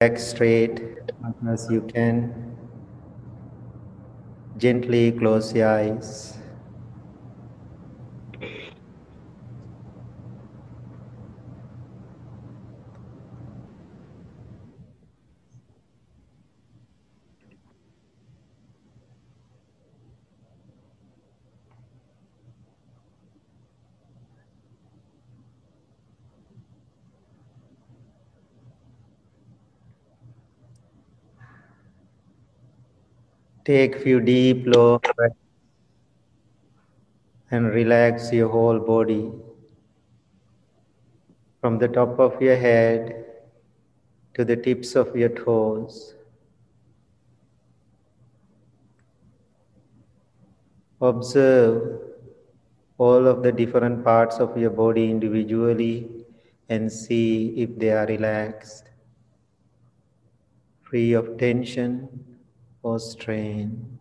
back straight as you can. Gently close your eyes. Take few deep breaths and relax your whole body from the top of your head to the tips of your toes. Observe all of the different parts of your body individually and see if they are relaxed, free of tension or strain.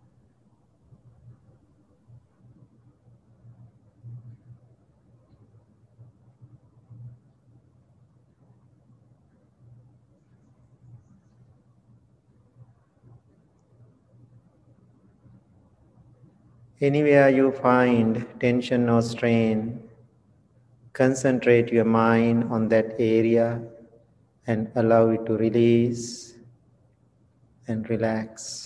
Anywhere you find tension or strain, concentrate your mind on that area and allow it to release and relax.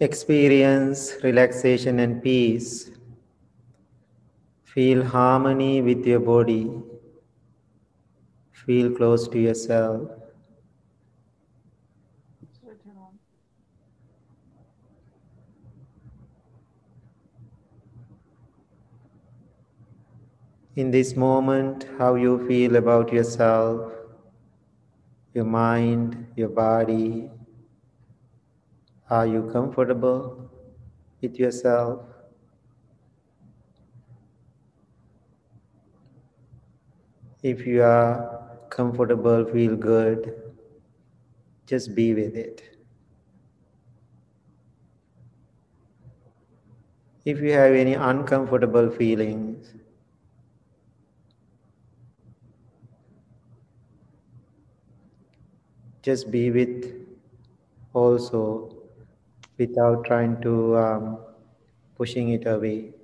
Experience relaxation and peace. Feel harmony with your body. Feel close to yourself. In this moment, how you feel about yourself, your mind, your body. Are you comfortable with yourself? If you are comfortable, feel good, just be with it. If you have any uncomfortable feelings, just be with also without trying to um, pushing it away.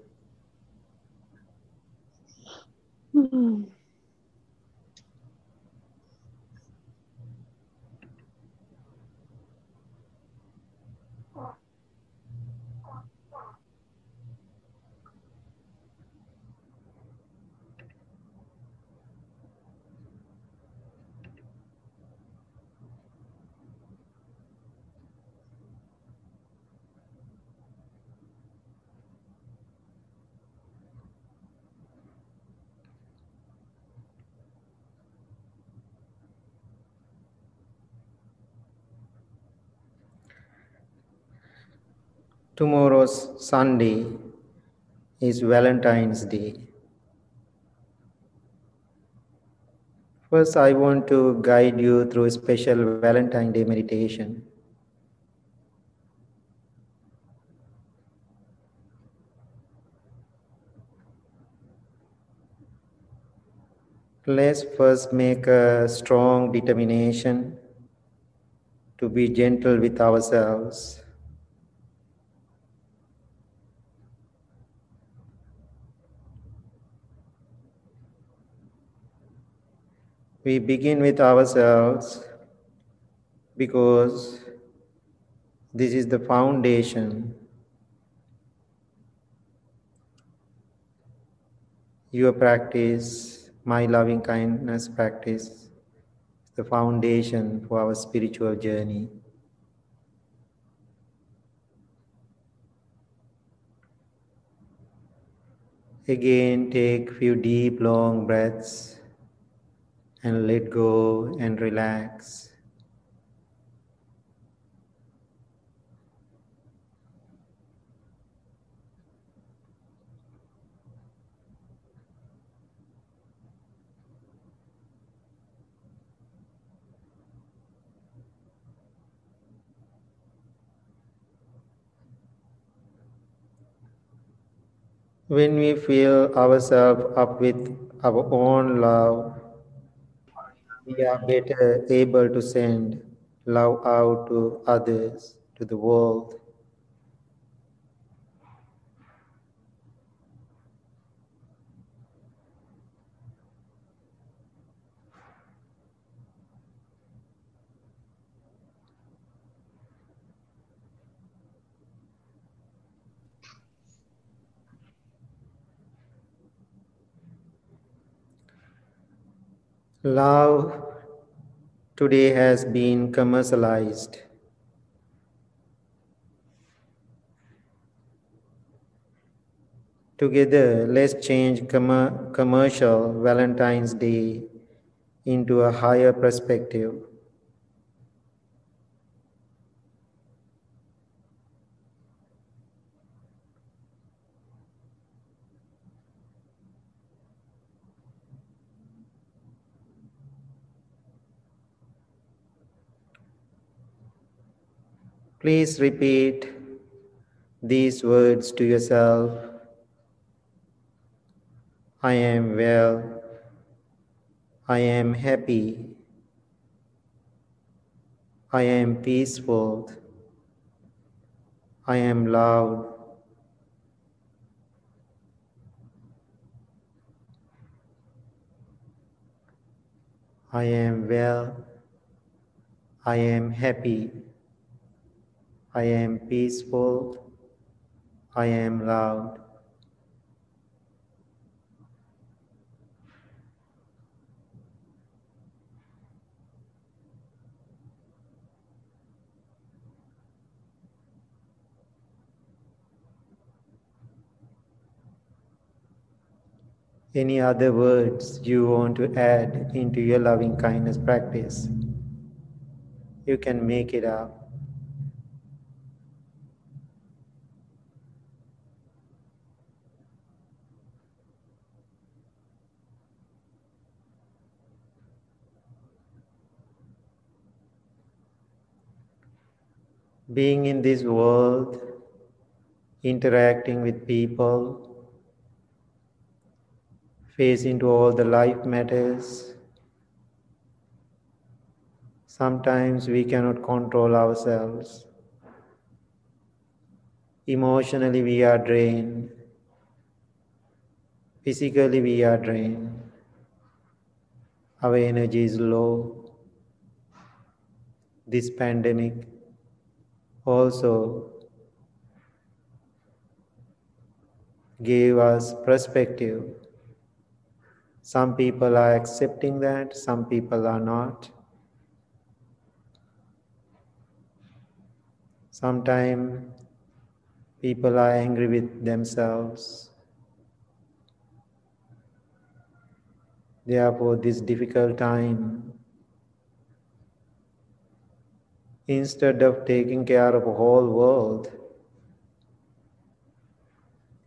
Tomorrow's Sunday is Valentine's Day. First, I want to guide you through a special Valentine Day meditation. Let's first make a strong determination to be gentle with ourselves. We begin with ourselves because this is the foundation. your practice, my loving kindness practice, the foundation for our spiritual journey. Again, take few deep, long breaths and let go and relax. When we fill ourselves up with our own love, we are better able to send love out to others, to the world. Love today has been commercialized. Together, let's change com- commercial Valentine's Day into a higher perspective. Please repeat these words to yourself. I am well. I am happy. I am peaceful. I am loud. I am well. I am happy. I am peaceful. I am loud. Any other words you want to add into your loving kindness practice? You can make it up. Being in this world, interacting with people, facing to all the life matters. Sometimes we cannot control ourselves. Emotionally, we are drained. Physically, we are drained. Our energy is low. This pandemic also gave us perspective. Some people are accepting that, some people are not. Sometimes people are angry with themselves. Therefore, this difficult time instead of taking care of the whole world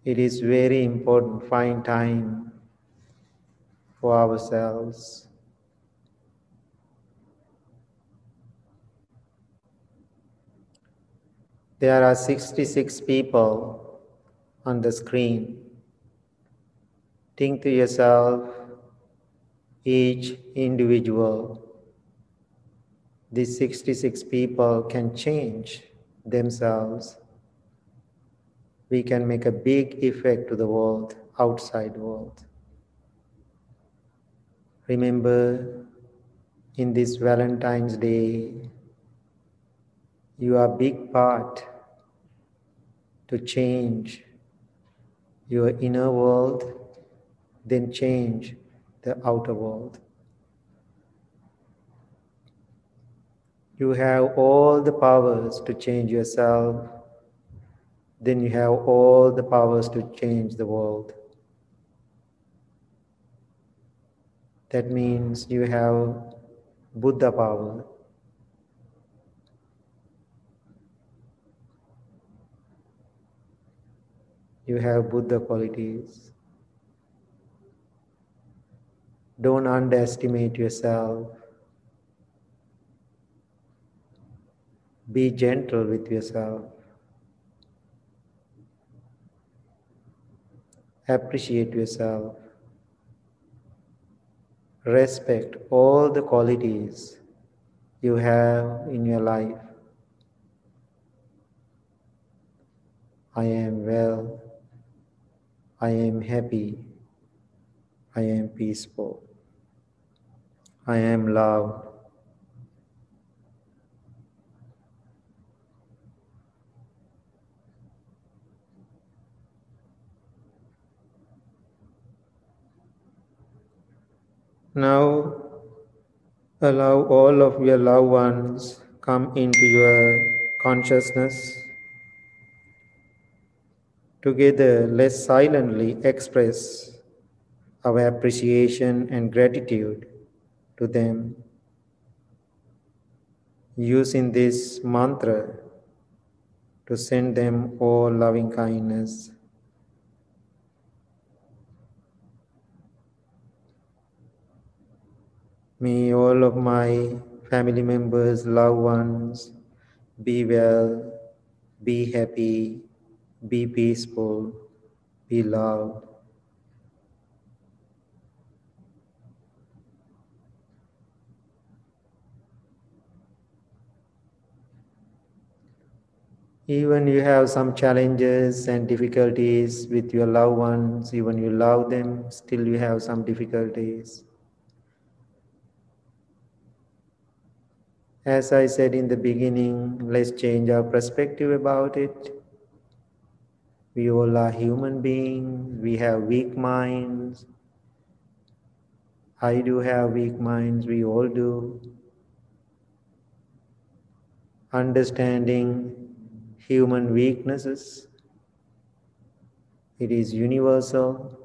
it is very important find time for ourselves. There are 66 people on the screen. Think to yourself each individual these 66 people can change themselves, we can make a big effect to the world, outside world. Remember, in this Valentine's Day, you are big part to change your inner world, then change the outer world. You have all the powers to change yourself, then you have all the powers to change the world. That means you have Buddha power. You have Buddha qualities. Don't underestimate yourself. Be gentle with yourself. Appreciate yourself. Respect all the qualities you have in your life. I am well. I am happy. I am peaceful. I am loved. Now allow all of your loved ones come into your consciousness. Together, let's silently express our appreciation and gratitude to them using this mantra to send them all loving kindness. May all of my family members, loved ones, be well, be happy, be peaceful, be loved. Even you have some challenges and difficulties with your loved ones, even you love them, still you have some difficulties. As I said in the beginning, let's change our perspective about it. We all are human beings, we have weak minds. I do have weak minds, we all do. Understanding human weaknesses, it is universal.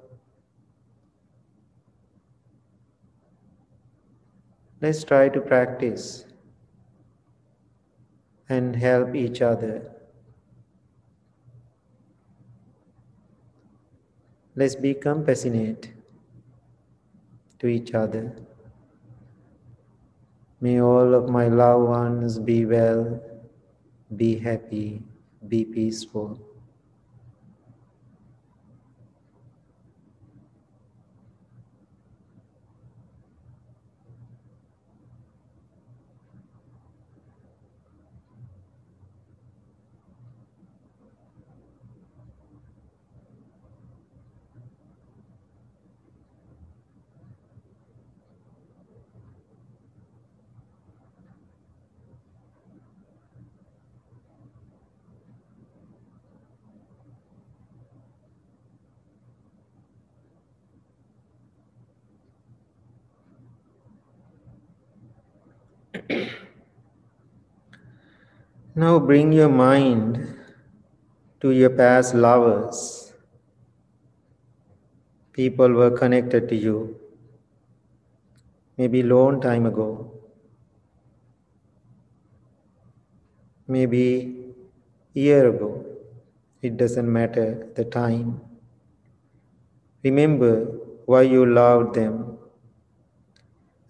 Let's try to practice and help each other. Let's be compassionate to each other. May all of my loved ones be well, be happy, be peaceful. Now bring your mind to your past lovers. People were connected to you, maybe long time ago, maybe year ago. It doesn't matter the time. Remember why you loved them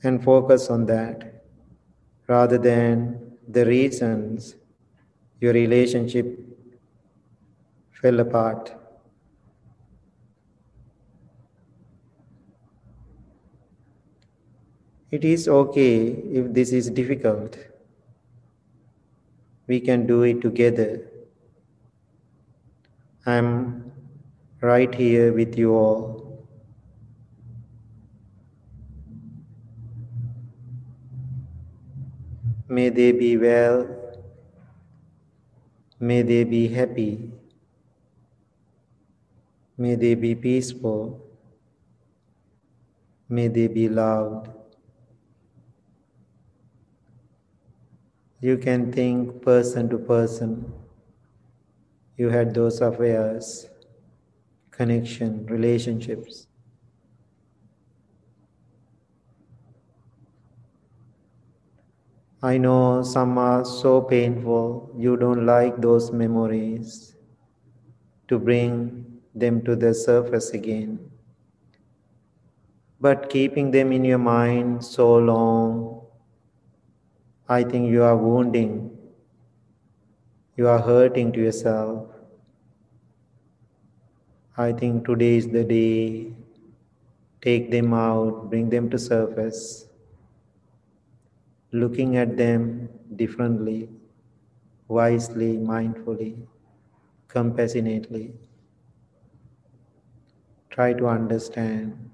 and focus on that rather than the reasons your relationship fell apart. It is okay if this is difficult. We can do it together. I'm right here with you all. May they be well May they be happy. May they be peaceful. May they be loved. You can think person to person. You had those affairs, connection, relationships. I know some are so painful, you don't like those memories to bring them to the surface again. But keeping them in your mind so long, I think you are wounding, you are hurting to yourself. I think today is the day. Take them out, bring them to surface looking at them differently, wisely, mindfully, compassionately. Try to understand.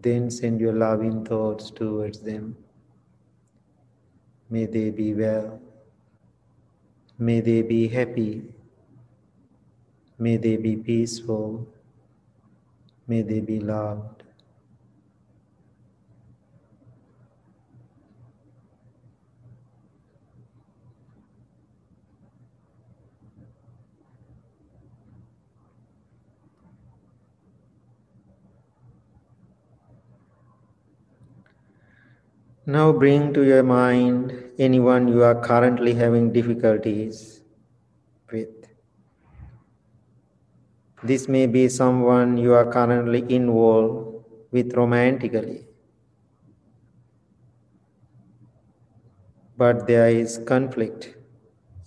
Then send your loving thoughts towards them. May they be well. May they be happy. May they be peaceful. May they be loved. Now bring to your mind anyone you are currently having difficulties with. This may be someone you are currently involved with romantically. But there is conflict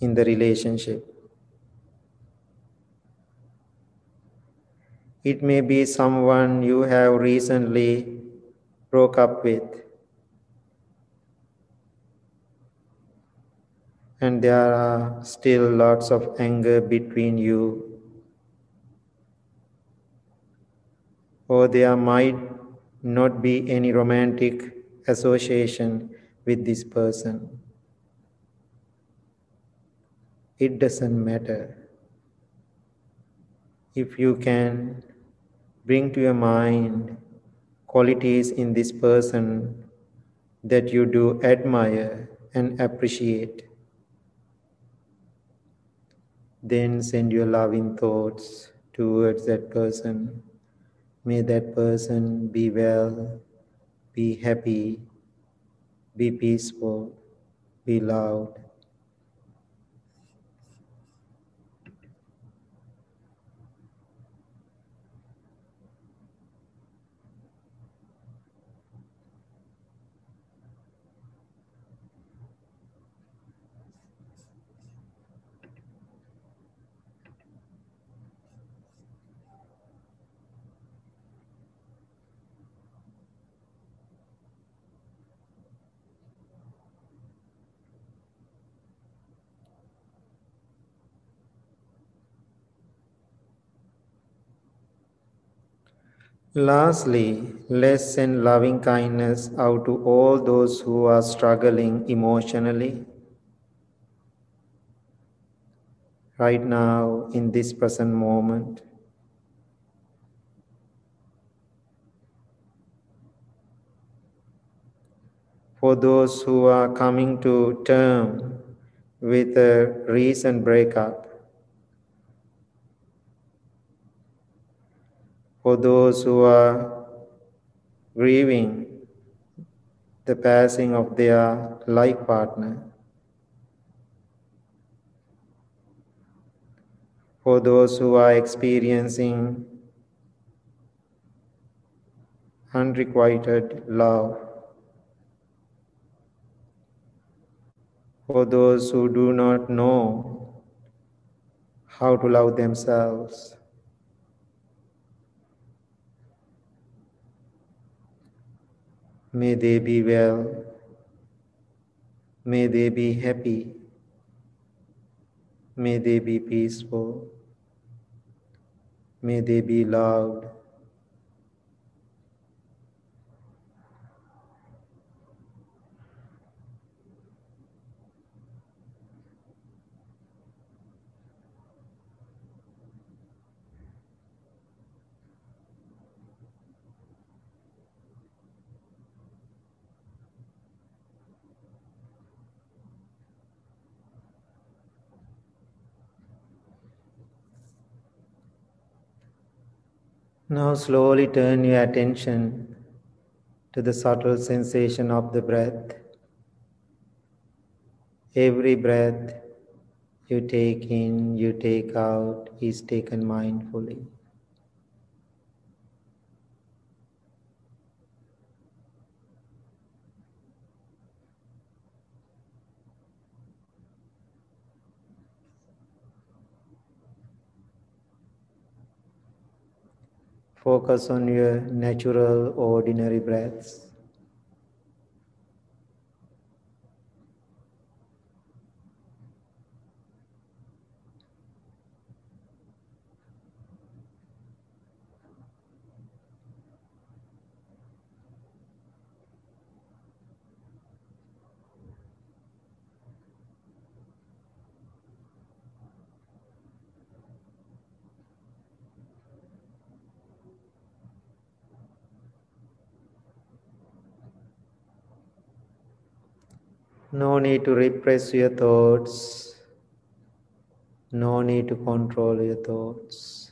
in the relationship. It may be someone you have recently broke up with and there are still lots of anger between you, or there might not be any romantic association with this person. It doesn't matter. If you can bring to your mind qualities in this person that you do admire and appreciate, then send your loving thoughts towards that person. May that person be well, be happy, be peaceful, be loved. Lastly, let's send loving kindness out to all those who are struggling emotionally. Right now, in this present moment, for those who are coming to term with a recent breakup, for those who are grieving the passing of their life partner, for those who are experiencing unrequited love, for those who do not know how to love themselves. May they be well. May they be happy. May they be peaceful. May they be loved. Now slowly turn your attention to the subtle sensation of the breath. Every breath you take in, you take out, is taken mindfully. Focus on your natural, ordinary breaths. No need to repress your thoughts. No need to control your thoughts.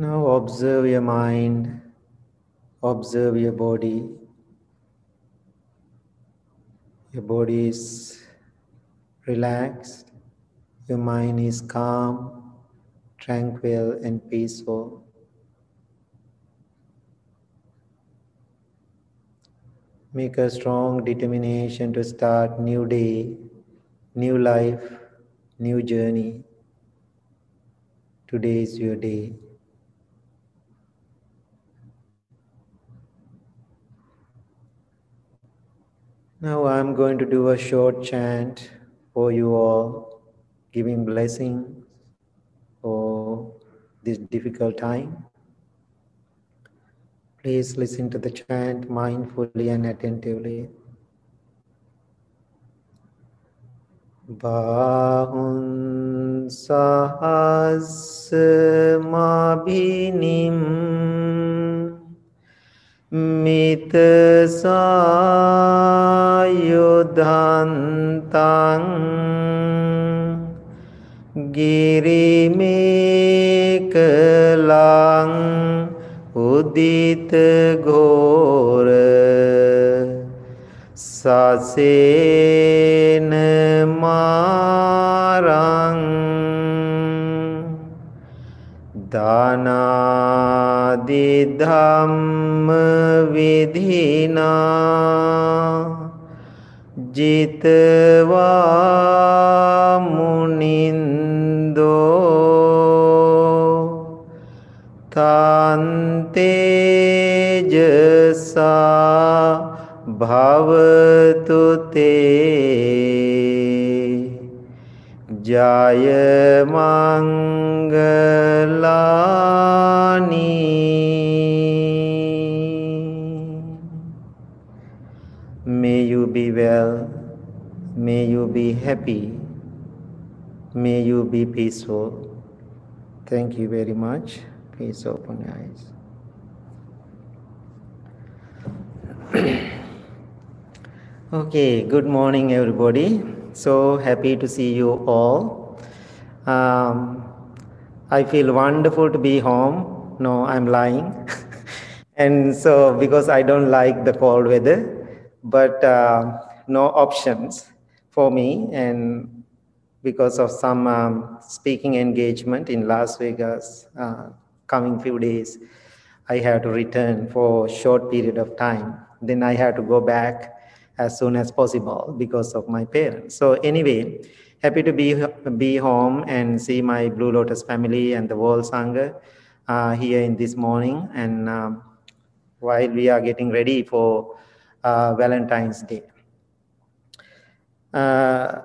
Now observe your mind, observe your body. Your body is relaxed, your mind is calm, tranquil and peaceful. Make a strong determination to start new day, new life, new journey. Today is your day. Now I'm going to do a short chant for you all, giving blessings for this difficult time. Please listen to the chant mindfully and attentively. Bahun sahasmabinim මිත සායුධන්තං ගිරිමේකලං Uditha ගෝර සසේන මාරං ආදි ධම්ම විධිනා ජිතවා මුනින්දෝ තන්තේජසා භවතු තේ ජය මංගලා well, may you be happy, may you be peaceful. Thank you very much. Please open your eyes. okay, good morning, everybody. So happy to see you all. Um, I feel wonderful to be home. No, I'm lying. and so, because I don't like the cold weather, but uh, no options for me. And because of some um, speaking engagement in Las Vegas, uh, coming few days, I had to return for short period of time. Then I had to go back as soon as possible because of my parents. So anyway, happy to be be home and see my Blue Lotus family and the World Sangha uh, here in this morning. And um, while we are getting ready for uh, Valentine's Day. Uh,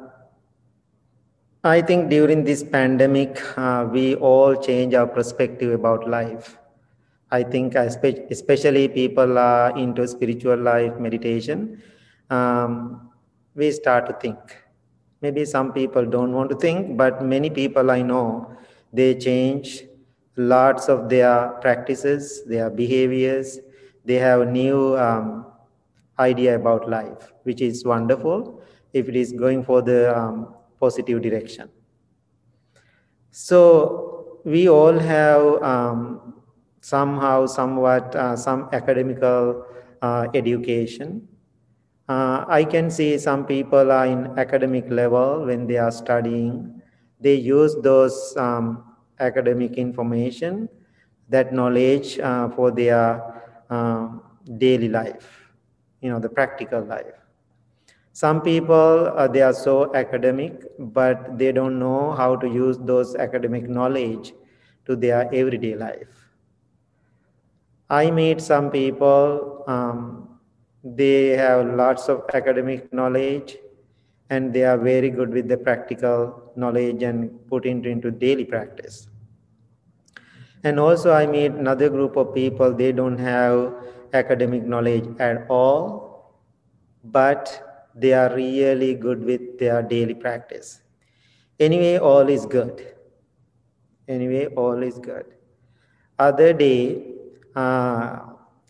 I think during this pandemic, uh, we all change our perspective about life. I think especially people are into spiritual life meditation um, we start to think. Maybe some people don't want to think, but many people I know, they change lots of their practices, their behaviors. They have a new um, idea about life, which is wonderful if it is going for the um, positive direction. So we all have um, somehow, somewhat, uh, some academical uh, education uh, I can see some people are in academic level when they are studying. They use those um, academic information, that knowledge uh, for their uh, daily life, you know, the practical life. Some people, uh, they are so academic, but they don't know how to use those academic knowledge to their everyday life. I meet some people, um, they have lots of academic knowledge and they are very good with the practical knowledge and put it into daily practice. And also I meet another group of people, they don't have academic knowledge at all, but they are really good with their daily practice. Anyway, all is good. Anyway, all is good. Other day, uh,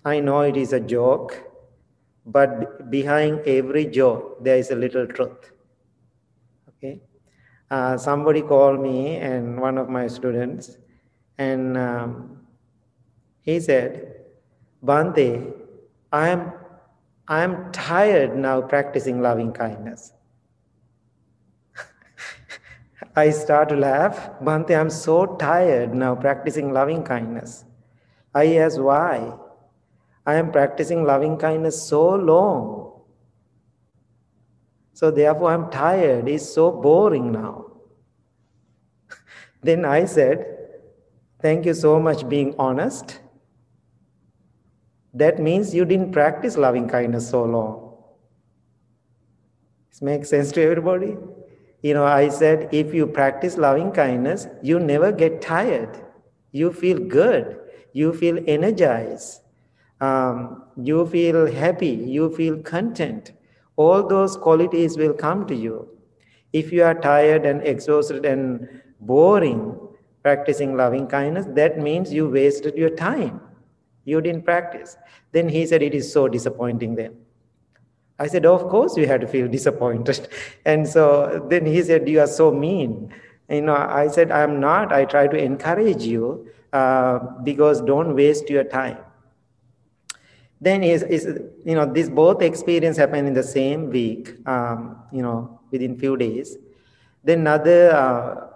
I know it is a joke, but behind every joke there is a little truth okay uh, somebody called me and one of my students and um, he said bante i am i am tired now practicing loving kindness I start to laugh. Bhante, I'm so tired now practicing loving kindness. I ask why. I am practicing loving kindness so long. So therefore I'm tired. It's so boring now. then I said, Thank you so much being honest. That means you didn't practice loving kindness so long. This makes sense to everybody? You know, I said if you practice loving kindness, you never get tired. You feel good. You feel energized. Um, you feel happy. You feel content. All those qualities will come to you. If you are tired and exhausted and boring practicing loving kindness, that means you wasted your time. You didn't practice. Then he said, It is so disappointing then. I said, Of course, you had to feel disappointed. And so then he said, You are so mean. You know, I said, I'm not. I try to encourage you uh, because don't waste your time. Then is, is you know this both experience happened in the same week. Um, you know, within few days. Then another uh,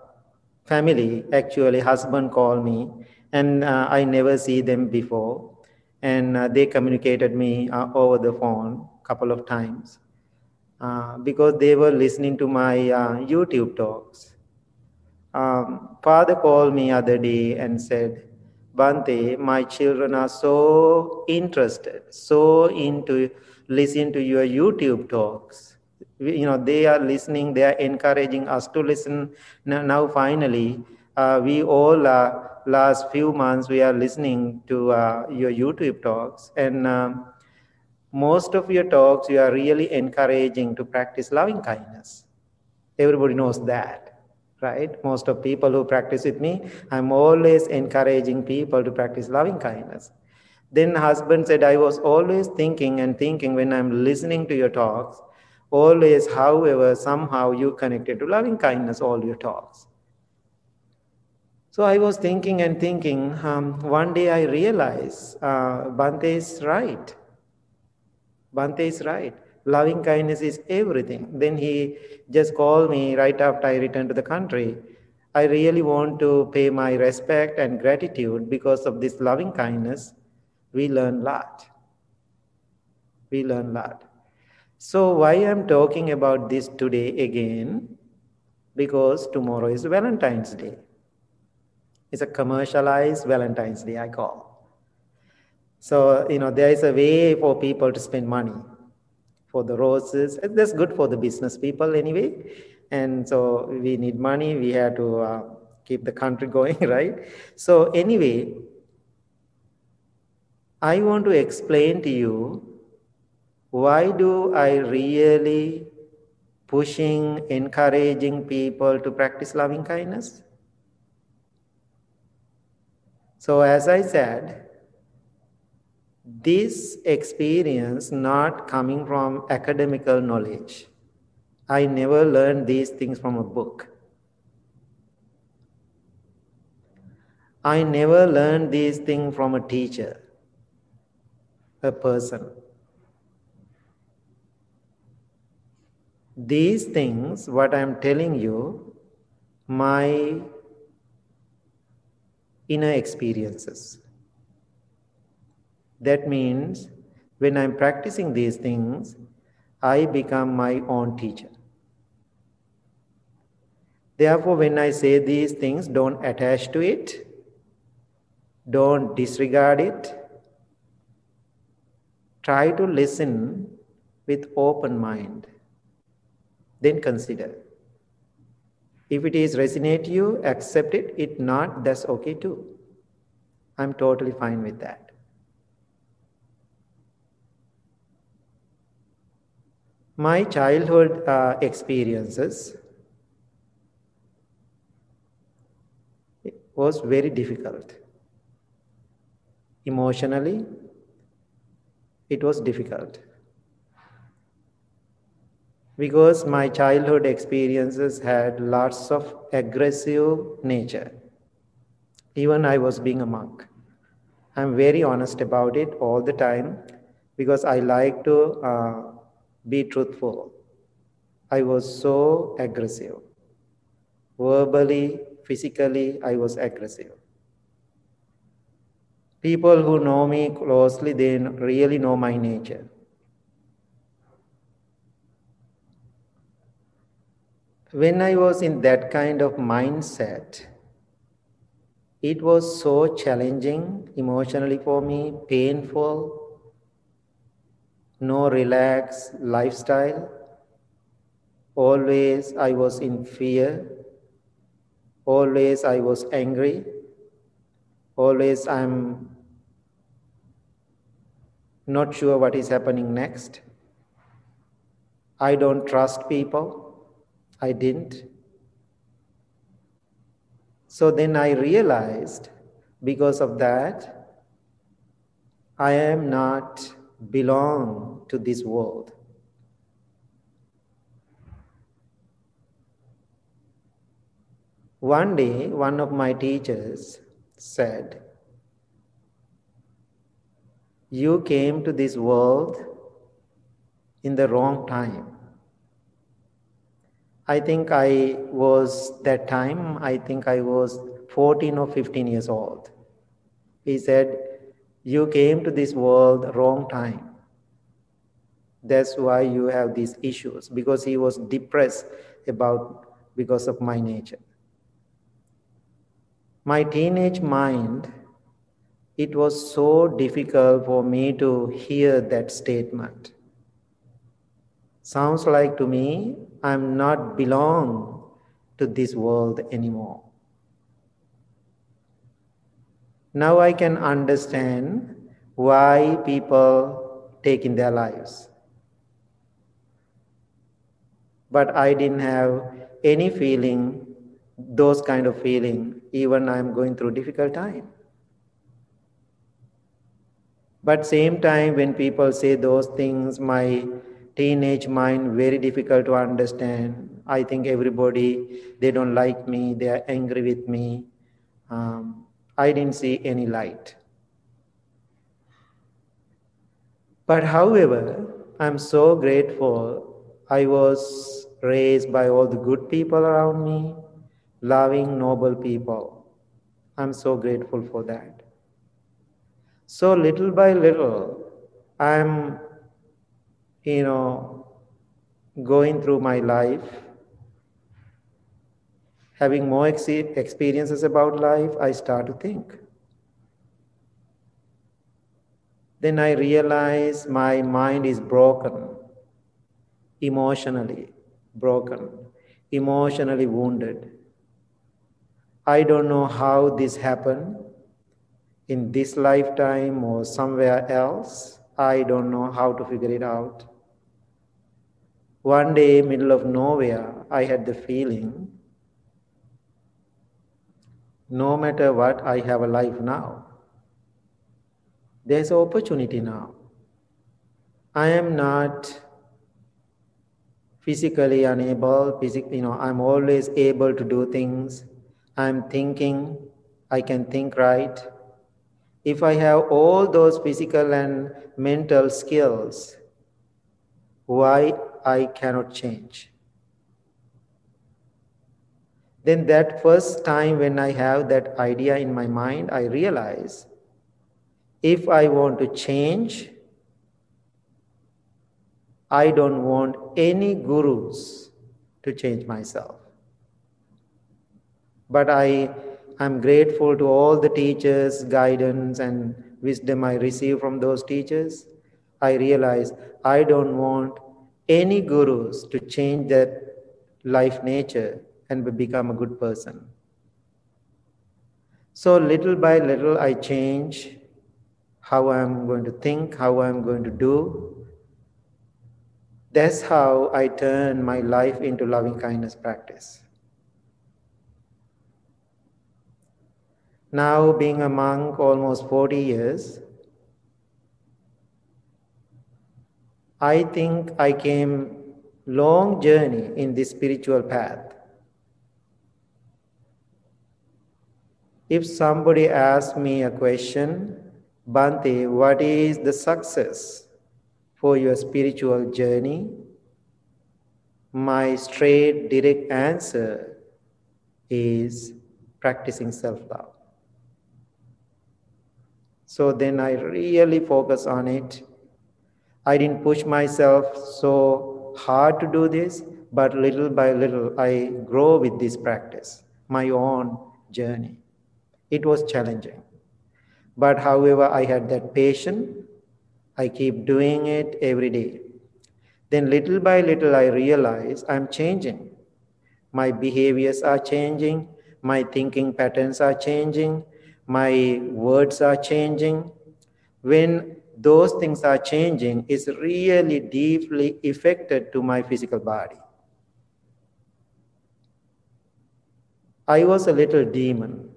family, actually, husband called me, and uh, I never see them before, and uh, they communicated me uh, over the phone a couple of times uh, because they were listening to my uh, YouTube talks. Um, father called me other day and said, Bhante, my children are so interested, so into listening to your YouTube talks. You know, they are listening, they are encouraging us to listen. Now, now finally, uh, we all, uh, last few months, we are listening to uh, your YouTube talks. And um, most of your talks you are really encouraging to practice loving kindness. Everybody knows that right? Most of people who practice with me i'm always encouraging people to practice loving kindness. Then husband said i was always thinking and thinking when i'm listening to your talks always however somehow you connected to loving kindness all your talks so i was thinking and thinking um, one day i realized uh, Bhante is right Bhante is right. Loving kindness is everything. Then he just called me right after I returned to the country. I really want to pay my respect and gratitude because of this loving kindness. We learn a lot. We learn a lot. So, why I'm talking about this today again? Because tomorrow is Valentine's Day. It's a commercialized Valentine's Day, I call. So, you know, there is a way for people to spend money for the roses. That's good for the business people anyway. And so we need money. We have to uh, keep the country going, right? So, anyway, I want to explain to you why do I really pushing, encouraging people to practice loving kindness? So, as I said, this experience not coming from academical knowledge. I never learned these things from a book. I never learned these things from a teacher, a person. These things, what I'm telling you, my inner experiences. That means when I'm practicing these things, I become my own teacher. Therefore, when I say these things, don't attach to it, don't disregard it. Try to listen with open mind. Then consider. If it is resonate you, accept it. If not, that's okay too. I'm totally fine with that. my childhood uh, experiences was very difficult emotionally it was difficult because my childhood experiences had lots of aggressive nature even i was being a monk i'm very honest about it all the time because i like to uh, be truthful. I was so aggressive. verbally, physically, I was aggressive. People who know me closely, they really know my nature. When I was in that kind of mindset, it was so challenging emotionally for me, painful, no relaxed lifestyle. Always I was in fear. Always I was angry. Always I'm not sure what is happening next. I don't trust people. I didn't. So then I realized because of that, I am not belong to this world. One day, one of my teachers said, You came to this world in the wrong time. I think I was that time, I think I was 14 or 15 years old. He said, You came to this world wrong time. That's why you have these issues because he was depressed about because of my nature my teenage mind, it was so difficult for me to hear that statement. Sounds like to me, I'm not belong to this world anymore. Now I can understand why people take in their lives. But I didn't have any feeling those kind of feeling even i'm going through difficult time but same time when people say those things my teenage mind very difficult to understand i think everybody they don't like me they are angry with me um, i didn't see any light but however i'm so grateful i was raised by all the good people around me loving, noble people. I'm so grateful for that. So, little by little, I'm, you know, going through my life, having more ex- experiences about life, I start to think. Then I realize my mind is broken, emotionally broken, emotionally wounded I don't know how this happened in this lifetime or somewhere else. I don't know how to figure it out. One day, middle of nowhere, I had the feeling no matter what, I have a life now. There's opportunity now. I am not physically unable, physically, you know, I'm always able to do things I'm thinking, I can think right. If I have all those physical and mental skills, why I cannot change? Then, that first time when I have that idea in my mind, I realize if I want to change, I don't want any gurus to change myself. But I am grateful to all the teachers, guidance, and wisdom I receive from those teachers. I realize I don't want any gurus to change their life nature and become a good person. So, little by little, I change how I'm going to think, how I'm going to do. That's how I turn my life into loving kindness practice. Now, being a monk almost 40 years, I think I came long journey in this spiritual path. If somebody asks me a question, Bhante, what is the success for your spiritual journey? My straight, direct answer is practicing self love. So then I really focus on it. I didn't push myself so hard to do this, but little by little I grow with this practice, my own journey. It was challenging. But however, I had that patience. I keep doing it every day. Then little by little, I realize I'm changing. My behaviors are changing. My thinking patterns are changing. My words are changing. When those things are changing, it's really deeply affected to my physical body. I was a little demon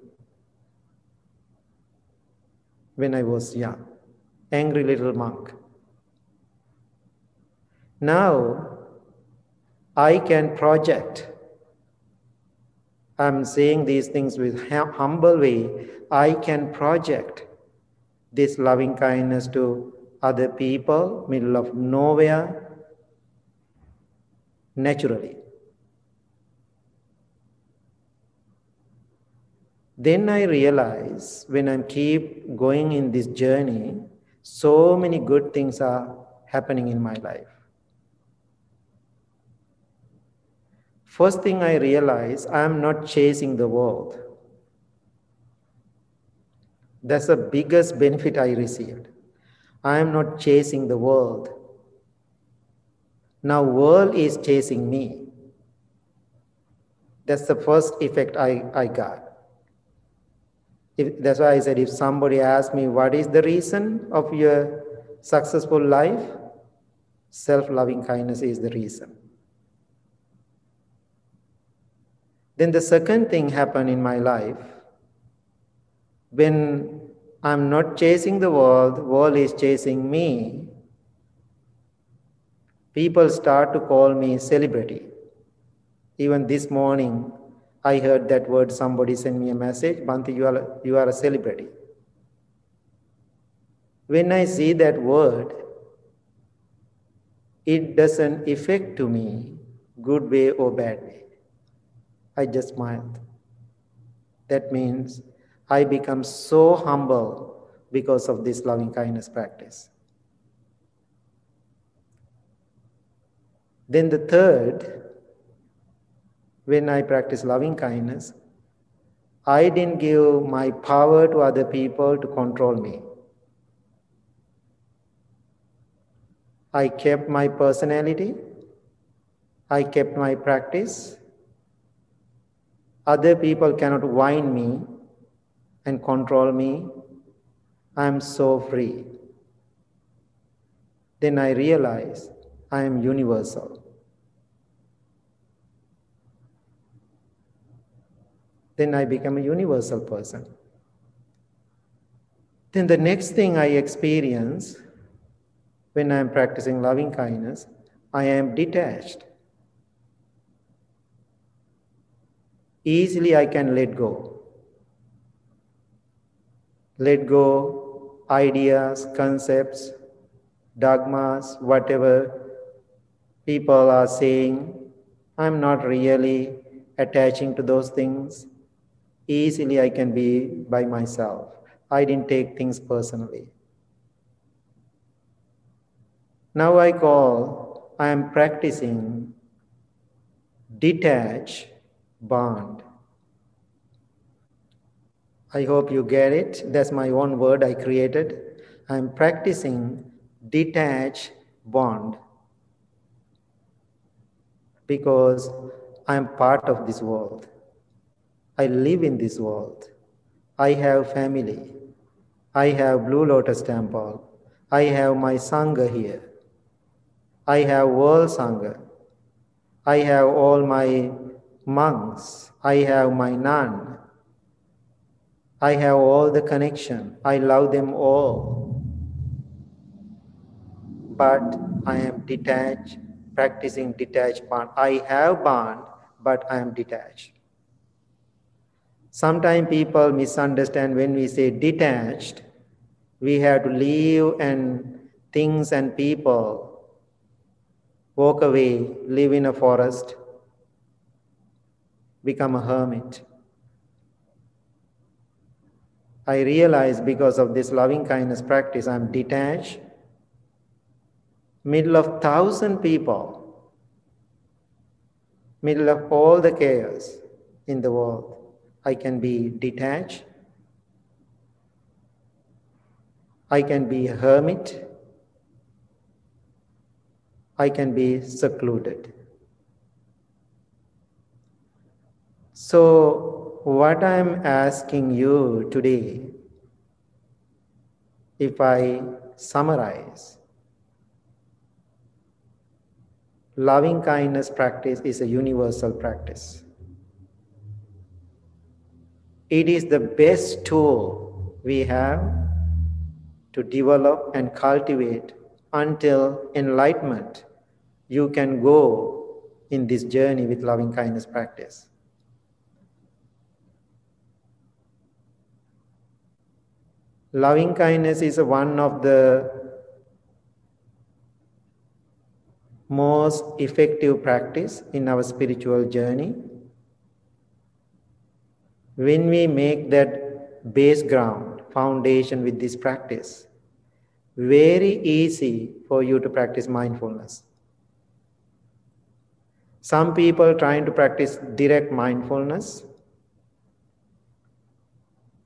when I was young, angry little monk. Now I can project. I'm saying these things with humble way. I can project this loving kindness to other people, middle of nowhere, naturally. Then I realize when I keep going in this journey, so many good things are happening in my life. First thing I realize, I am not chasing the world. That's the biggest benefit I received. I am not chasing the world. Now world is chasing me. That's the first effect I, I got. If, that's why I said if somebody asks me, what is the reason of your successful life? Self loving kindness is the reason. Then the second thing happened in my life when I'm not chasing the world, the world is chasing me. People start to call me celebrity. Even this morning, I heard that word, somebody sent me a message, Bhante, you are, you are a celebrity. When I see that word, it doesn't affect to me good way or bad way. I just smiled. That means I become so humble because of this loving kindness practice. Then the third when I practice loving kindness, I didn't give my power to other people to control me. I kept my personality. I kept my practice. Other people cannot wind me and control me. I am so free. Then I realize I am universal. then I become a universal person. Then the next thing I experience when I am practicing loving kindness, I am detached. Easily I can let go. Let go ideas, concepts, dogmas, whatever people are saying. I'm not really attaching to those things easily I can be by myself. I didn't take things personally. Now I call, I am practicing detach bond. I hope you get it. That's my own word I created. I'm practicing detach bond because I'm part of this world. I live in this world. I have family. I have Blue Lotus Temple. I have my Sangha here. I have world Sangha. I have all my monks. I have my nun. I have all the connection. I love them all. But I am detached, practicing detached bond. I have bond, but I am detached. Sometimes people misunderstand when we say detached, we have to leave and things and people walk away, live in a forest. Become a hermit. I realize because of this loving kindness practice, I'm detached, middle of thousand people, middle of all the chaos in the world. I can be detached. I can be a hermit. I can be secluded. So, what I'm asking you today, if I summarize, loving kindness practice is a universal practice. It is the best tool we have to develop and cultivate until enlightenment. You can go in this journey with loving kindness practice. Loving kindness is one of the most effective practice in our spiritual journey when we make that base ground, foundation with this practice, very easy for you to practice mindfulness. Some people trying to practice direct mindfulness,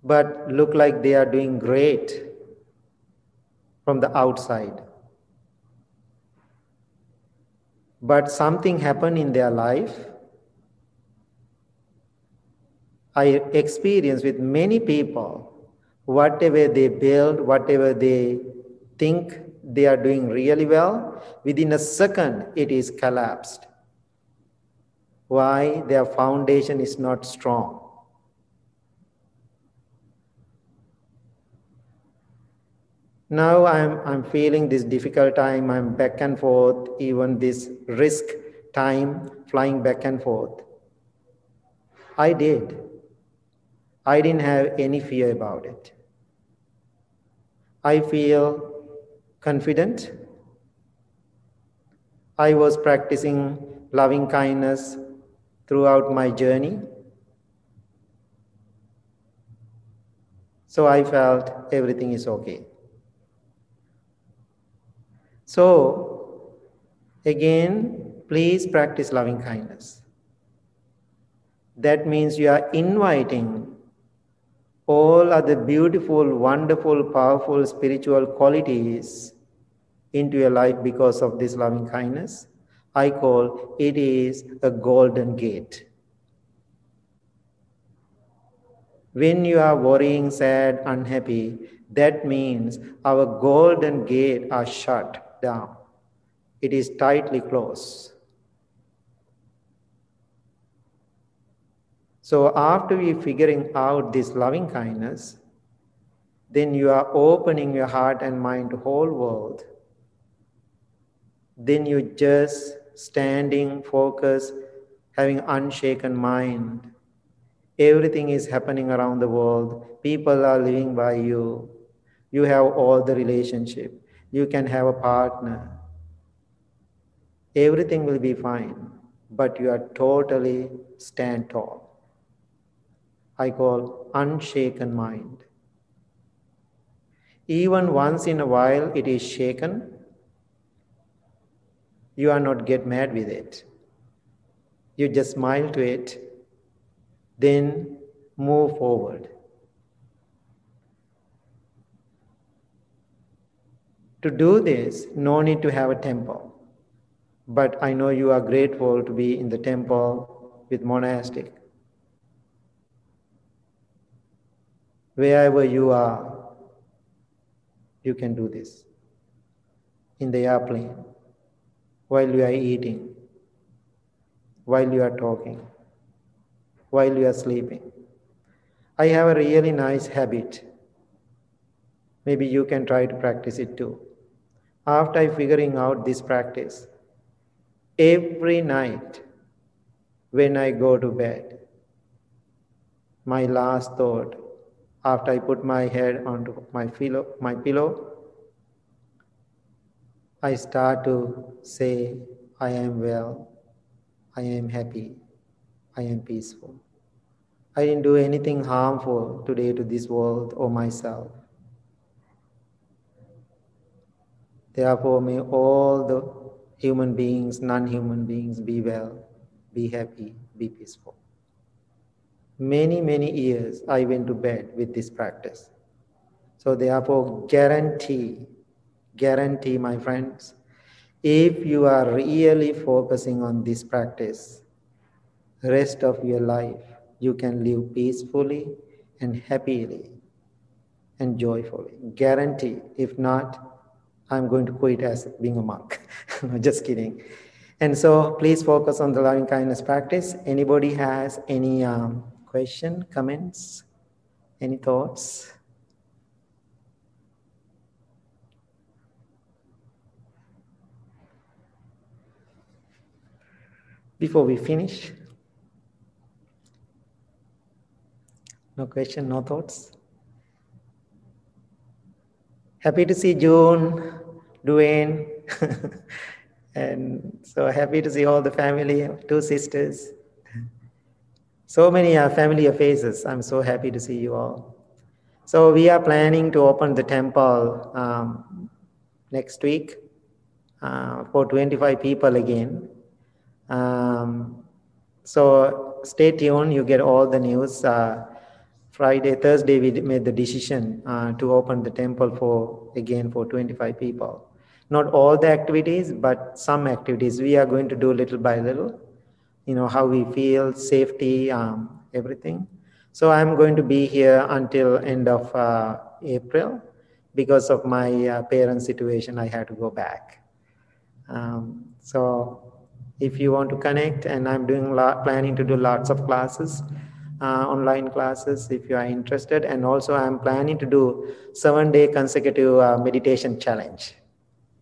but look like they are doing great from the outside. But something happened in their life I experience with many people, whatever they build, whatever they think they are doing really well, within a second it is collapsed. Why? Their foundation is not strong. Now I'm, I'm feeling this difficult time, I'm back and forth, even this risk time, flying back and forth. I did. I didn't have any fear about it. I feel confident. I was practicing loving kindness throughout my journey. So I felt everything is okay. So, again, please practice loving kindness. That means you are inviting all other beautiful, wonderful, powerful spiritual qualities into your life because of this loving kindness. I call it is a golden gate. When you are worrying, sad, unhappy, that means our golden gate are shut down. It is tightly closed. So after we figuring out this loving kindness, then you are opening your heart and mind to whole world. Then you just standing, focus, having unshaken mind. Everything is happening around the world. People are living by you. You have all the relationship. You can have a partner. Everything will be fine, but you are totally stand tall. I call unshaken mind. Even once in a while it is shaken, you are not get mad with it. You just smile to it, then move forward. To do this, no need to have a temple. But I know you are grateful to be in the temple with monastic. Wherever you are, you can do this. In the airplane, while you are eating, while you are talking, while you are sleeping. I have a really nice habit. Maybe you can try to practice it too. After figuring out this practice, every night when I go to bed, my last thought after I put my head onto my pillow, my pillow, I start to say, I am well, I am happy, I am peaceful. I didn't do anything harmful today to this world or myself. Therefore, may all the human beings, non human beings be well, be happy, be peaceful. Many, many years I went to bed with this practice. So, therefore, guarantee, guarantee, my friends, if you are really focusing on this practice, rest of your life, you can live peacefully and happily and joyfully. Guarantee. If not, I'm going to quit as being a monk. just kidding. And so please focus on the loving kindness practice. Anybody has any um, question, comments, any thoughts? Before we finish, no question, no thoughts? Happy to see June, Duane, and so happy to see all the family, two sisters. So many uh, familiar faces. I'm so happy to see you all. So we are planning to open the temple um, next week uh, for 25 people again. Um, so stay tuned. You get all the news. Uh, Friday, Thursday, we made the decision uh, to open the temple for again for 25 people. Not all the activities, but some activities. We are going to do little by little. You know how we feel, safety, um, everything. So I'm going to be here until end of uh, April because of my uh, parent situation. I had to go back. Um, so if you want to connect and i'm doing lot, planning to do lots of classes uh, online classes if you are interested. And also i'm planning to do seven day consecutive uh, meditation challenge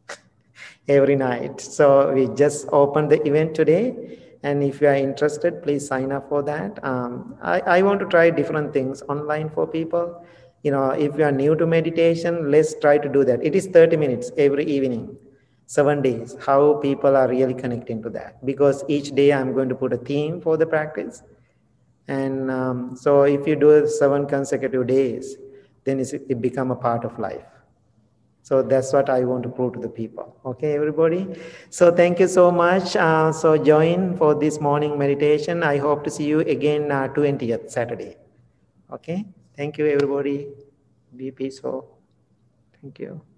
every night. So we just opened the event today. And if you are interested please sign up for that. Um, I, I want to try different things online for people. You know if you are new to meditation let's try to do that. It is 30 minutes every evening seven days, how people are really connecting to that. Because each day I'm going to put a theme for the practice. And um, so if you do it seven consecutive days, then it become a part of life. So that's what I want to prove to the people. Okay, everybody. So thank you so much. Uh, so join for this morning meditation. I hope to see you again uh, 20th Saturday. Okay. Thank you, everybody. Be peaceful. Thank you.